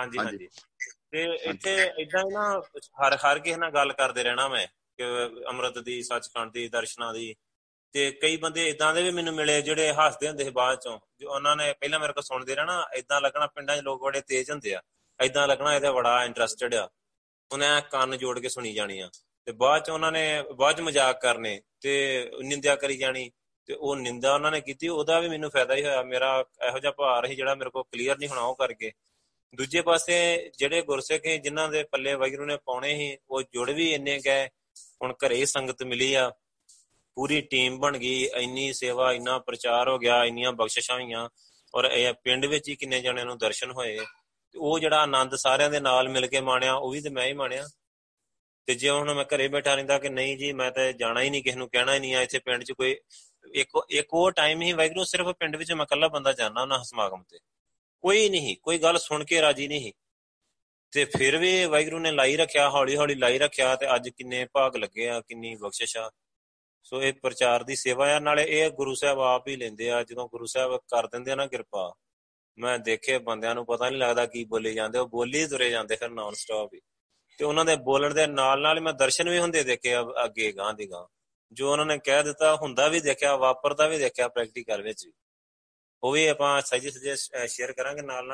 ਹਾਂਜੀ ਹਾਂਜੀ। ਤੇ ਇੱਥੇ ਇਦਾਂ ਹੀ ਨਾ ਹਰ ਹਰ ਕਿਸੇ ਨਾਲ ਗੱਲ ਕਰਦੇ ਰਹਿਣਾ ਮੈਂ ਕਿ ਅੰਮ੍ਰਿਤ ਦੀ ਸੱਚਖੰਡ ਦੀ ਦਰਸ਼ਨਾਂ ਦੀ। ਤੇ ਕਈ ਬੰਦੇ ਇਦਾਂ ਦੇ ਵੀ ਮੈਨੂੰ ਮਿਲੇ ਜਿਹੜੇ ਹੱਸਦੇ ਹੁੰਦੇ ਸੀ ਬਾਅਦ ਚੋਂ ਜੋ ਉਹਨਾਂ ਨੇ ਪਹਿਲਾਂ ਮੇਰੇ ਕੋਲ ਸੁਣਦੇ ਰਹਿਣਾ ਇਦਾਂ ਲੱਗਣਾ ਪਿੰਡਾਂ 'ਚ ਲੋਕ ਬੜੇ ਤੇਜ਼ ਹੁੰਦੇ ਆ। ਇਦਾਂ ਲੱਗਣਾ ਇਹਦਾ ਬੜਾ ਇੰਟਰਸਟਿਡ ਆ। ਉਹਨੇ ਕੰਨ ਜੋੜ ਕੇ ਸੁਣੀ ਜਾਣੀ ਆ। ਤੇ ਬਾਅਦ ਚ ਉਹਨਾਂ ਨੇ ਬਾਅਦ ਚ ਮਜ਼ਾਕ ਕਰਨੇ ਤੇ ਨਿੰਦਿਆ ਕਰੀ ਜਾਣੀ ਤੇ ਉਹ ਨਿੰਦਾ ਉਹਨਾਂ ਨੇ ਕੀਤੀ ਉਹਦਾ ਵੀ ਮੈਨੂੰ ਫਾਇਦਾ ਹੀ ਹੋਇਆ। ਮੇਰਾ ਇਹੋ ਜਿਹਾ ਭਾਰ ਸੀ ਜਿਹੜਾ ਮੇਰੇ ਕੋਲ ਕਲੀਅਰ ਨਹੀਂ ਹੋਣਾ ਉਹ ਕਰਕੇ। ਦੂਜੇ ਪਾਸੇ ਜਿਹੜੇ ਗੁਰਸਿੱਖ ਸੀ ਜਿਨ੍ਹਾਂ ਦੇ ਪੱਲੇ ਵਾਹਿਗੁਰੂ ਨੇ ਪਾਉਣੇ ਸੀ, ਉਹ ਜੁੜ ਵੀ ਇੰਨੇ ਗਏ ਹੁਣ ਘਰੇ ਹੀ ਸੰਗਤ ਮਿਲੀ ਆ। ਪੂਰੀ ਟੀਮ ਬਣ ਗਈ, ਇੰਨੀ ਸੇਵਾ, ਇੰਨਾ ਪ੍ਰਚਾਰ ਹੋ ਗਿਆ, ਇੰਨੀਆਂ ਬਖਸ਼ਿਸ਼ਾਂ ਹੋਈਆਂ। ਔਰ ਇਹ ਪਿੰਡ ਵਿੱਚ ਹੀ ਕਿੰਨੇ ਜਣਿਆਂ ਨੂੰ ਦਰਸ਼ਨ ਹੋਏ। ਤੇ ਉਹ ਜਿਹੜਾ ਆਨੰਦ ਸਾਰਿਆਂ ਦੇ ਨਾਲ ਮਿਲ ਕੇ ਮਾਣਿਆ, ਉਹ ਵੀ ਤੇ ਮੈਂ ਹੀ ਮਾਣਿਆ। ਤੇ ਜੇ ਹੁਣ ਮੈਂ ਘਰੇ ਬੈਠਾ ਰਹਿੰਦਾ ਕਿ ਨਹੀਂ ਜੀ, ਮੈਂ ਤਾਂ ਜਾਣਾ ਹੀ ਨਹੀਂ, ਕਿਸ ਨੂੰ ਕਹਿਣਾ ਹੀ ਨਹੀਂ ਆ, ਇੱਥੇ ਪਿੰਡ 'ਚ ਕੋਈ ਇੱਕ ਇੱਕ ਉਹ ਟਾਈਮ ਹੀ ਵਾਹਿਗੁਰੂ ਸਿਰਫ ਪਿੰਡ ਵਿੱਚ ਮੈਂ ਇਕੱਲਾ ਬੰਦਾ ਜਾਣਾ ਉਹਨਾਂ ਸਮਾਗਮ ਤੇ। ਕੋਈ ਨਹੀਂ, ਕੋਈ ਗੱਲ ਸੁਣ ਕੇ ਰਾਜੀ ਨਹੀਂ। ਤੇ ਫਿਰ ਵੀ ਵਾਹਿਗੁਰੂ ਨੇ ਲਾਈ ਰੱਖਿਆ ਹੌਲੀ ਹੌਲੀ ਲਾਈ ਰੱਖਿਆ ਤੇ ਅੱਜ ਕਿੰਨੇ ਭਾਗ ਲੱਗੇ ਆ, ਕਿੰਨੀ ਬਖਸ਼ਿਸ਼ ਆ। ਸੋ ਇਹ ਪ੍ਰਚਾਰ ਦੀ ਸੇਵਾ ਆ, ਨਾਲੇ ਇਹ ਗੁਰੂ ਸਾਹਿਬ ਆਪ ਹੀ ਲੈਂਦੇ ਆ, ਜਦੋਂ ਗੁਰੂ ਸਾਹਿਬ ਕਰ ਦਿੰਦੇ ਆ ਨਾ ਕਿਰਪਾ, ਮੈਂ ਦੇਖੇ ਬੰਦਿਆਂ ਨੂੰ ਪਤਾ ਨਹੀਂ ਲੱਗਦਾ ਕੀ ਬੋਲੇ ਜਾਂਦੇ, ਉਹ ਬੋਲੀ ਤੁਰੇ ਜਾਂਦੇ ਫਿਰ ਨਾਨ ਸਟਾਪ ਹੀ। ਤੇ ਉਹਨਾਂ ਦੇ ਬੋਲਣ ਦੇ ਨਾਲ ਨਾਲ ਹੀ ਮੈਂ ਦਰਸ਼ਨ ਵੀ ਹੁੰਦੇ ਦੇਖੇ ਆ, ਅੱਗੇ ਗਾਂ ਦੀ ਗਾਂ ਜੋ ਉਹਨਾਂ ਨੇ ਕਹਿ ਦਿੱਤਾ, ਹੁੰਦਾ ਵੀ ਦੇਖਿਆ, ਵਾਪਰਦਾ ਵੀ ਦੇਖਿਆ ਪ੍ਰੈਕਟੀਕਲ ਵਿੱਚ ਵੀ। ਉਹ ਵੀ ਆਪਾਂ ਸਹੀ ਸਹੀ ਸ਼ੇਅਰ ਕਰਾਂਗੇ ਨਾਲ ਨਾਲ